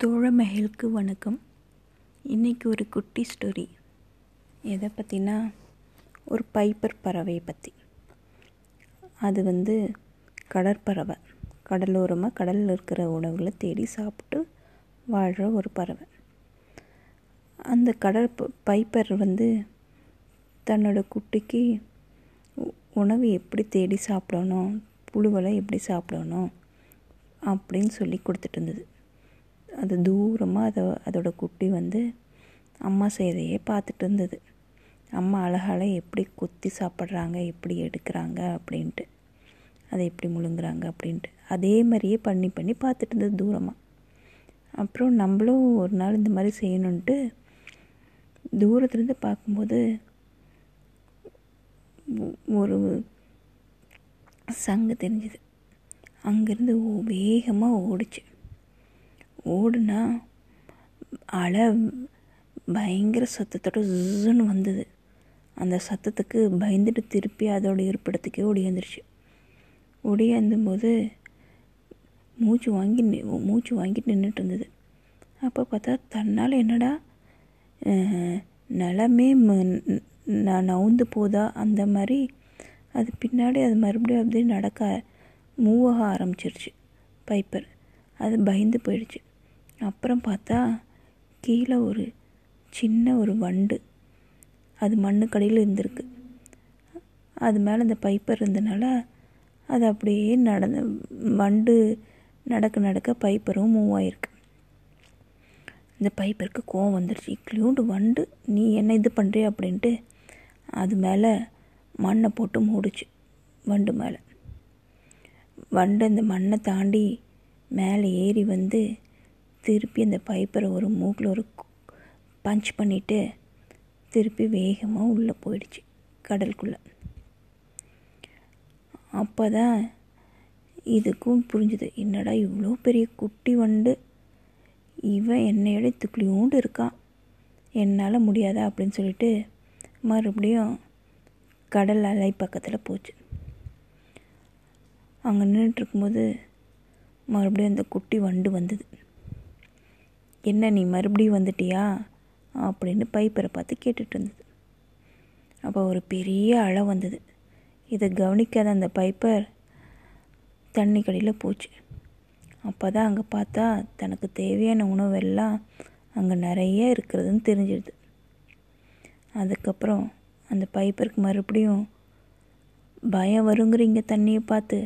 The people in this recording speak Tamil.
தோழமைகளுக்கு வணக்கம். இன்றைக்கி ஒரு குட்டி ஸ்டோரி எதை பற்றினா ஒரு பைப்பர் பறவையை பற்றி அது வந்து கடற்பறவை. கடலோரமாக கடலில் இருக்கிற உணவுகளை தேடி சாப்பிட்டு வாழ்கிற ஒரு பறவை. அந்த கடற் பைப்பர் வந்து தன்னோட குட்டிக்கு உணவு எப்படி தேடி சாப்பிடணும் புழுவலை எப்படி சாப்பிடணும் அப்படின்னு சொல்லி கொடுத்துட்டு இருந்தது. அது தூரமாக அதை அதோட குட்டி வந்து அம்மா செய்கிறையே பார்த்துட்டு இருந்தது. அம்மா அழகால எப்படி கொத்தி சாப்பிட்றாங்க எப்படி எடுக்கிறாங்க அப்படின்ட்டு. அதை எப்படி முழுங்குறாங்க அப்படின்ட்டு. அதே மாதிரியே பண்ணி பண்ணி பார்த்துட்டு இருந்தது தூரமாக அப்புறம் நம்மளும் ஒரு நாள் இந்த மாதிரி செய்யணுன்ட்டு தூரத்துலேருந்து பார்க்கும்போது ஒரு சங்கு தெரிஞ்சுது. அங்கேருந்து வேகமாக ஓடிச்சு. ஓடுனா அலை பயங்கர சத்தத்தோட ஜுன்னு வந்தது. அந்த சத்தத்துக்கு பயந்துட்டு திருப்பி அதோட இருப்பிடத்துக்கே ஒடியாந்துருச்சு ஒடியாந்தும்போது மூச்சு வாங்கி நி- மூச்சு வாங்கிட்டு நின்றுட்டு இருந்தது. அப்போ பார்த்தா தன்னால் என்னடா நிலமே நான் ந- நவுந்து போதா அந்த மாதிரி அது பின்னாடி அது மறுபடியும் அப்படியே நடக்க மூவாக ஆரம்பிச்சிருச்சு. பைப்பர். அது பயந்து போயிடுச்சு. அப்புறம் பார்த்தா கீழே ஒரு சின்ன ஒரு வண்டு. அது மண்ணுக்கடியில் இருந்திருக்கு. அது மேலே இந்த பைப்பர் இருந்தனால அது அப்படியே நடந்து வண்டு நடக்க நடக்க பைப்பரும் மூவ் ஆயிருக்கு. இந்த பைப்பருக்கு கோவம் வந்துடுச்சு இக்லியோண்டு வண்டு நீ என்ன இது பண்ணுறிய அப்படின்ட்டு அது மேலே மண்ணை போட்டு மூடுச்சு வண்டு மேலே. வண்டு அந்த மண்ணை தாண்டி மேலே ஏறி வந்து திருப்பி அந்த பைப்பரை ஒரு மூக்கில் ஒரு பஞ்ச் பண்ணிவிட்டு திருப்பி வேகமாக உள்ளே போயிடுச்சு கடலுக்குள்ளே. அப்போ தான் இதுக்கும் புரிஞ்சுது என்னடா இவ்வளோ பெரிய குட்டி வண்டு? இவன் என்னையோட துக்ளியூண்டு இருக்கான். என்னால் முடியாதா? அப்படின்னு சொல்லிட்டு மறுபடியும் கடல் அலை பக்கத்தில் போச்சு. அங்கே நின்றுட்டு இருக்கும்போது மறுபடியும் அந்த குட்டி வண்டு வந்தது. என்ன நீ மறுபடியும் வந்துட்டியா? அப்படின்னு பைப்பரை பார்த்து கேட்டுட்டு இருந்தது. அப்போ ஒரு பெரிய அலை வந்தது. இதை கவனிக்காத அந்த பைப்பர் தண்ணி கடியில் போச்சு. அப்போ தான் அங்கே பார்த்தா தனக்கு தேவையான உணவெல்லாம் அங்கே நிறைய இருக்கிறதுன்னு தெரிஞ்சிடுது அதுக்கப்புறம் அந்த பைப்பருக்கு மறுபடியும் பயம் வருங்கிறீங்க தண்ணியை பார்த்து.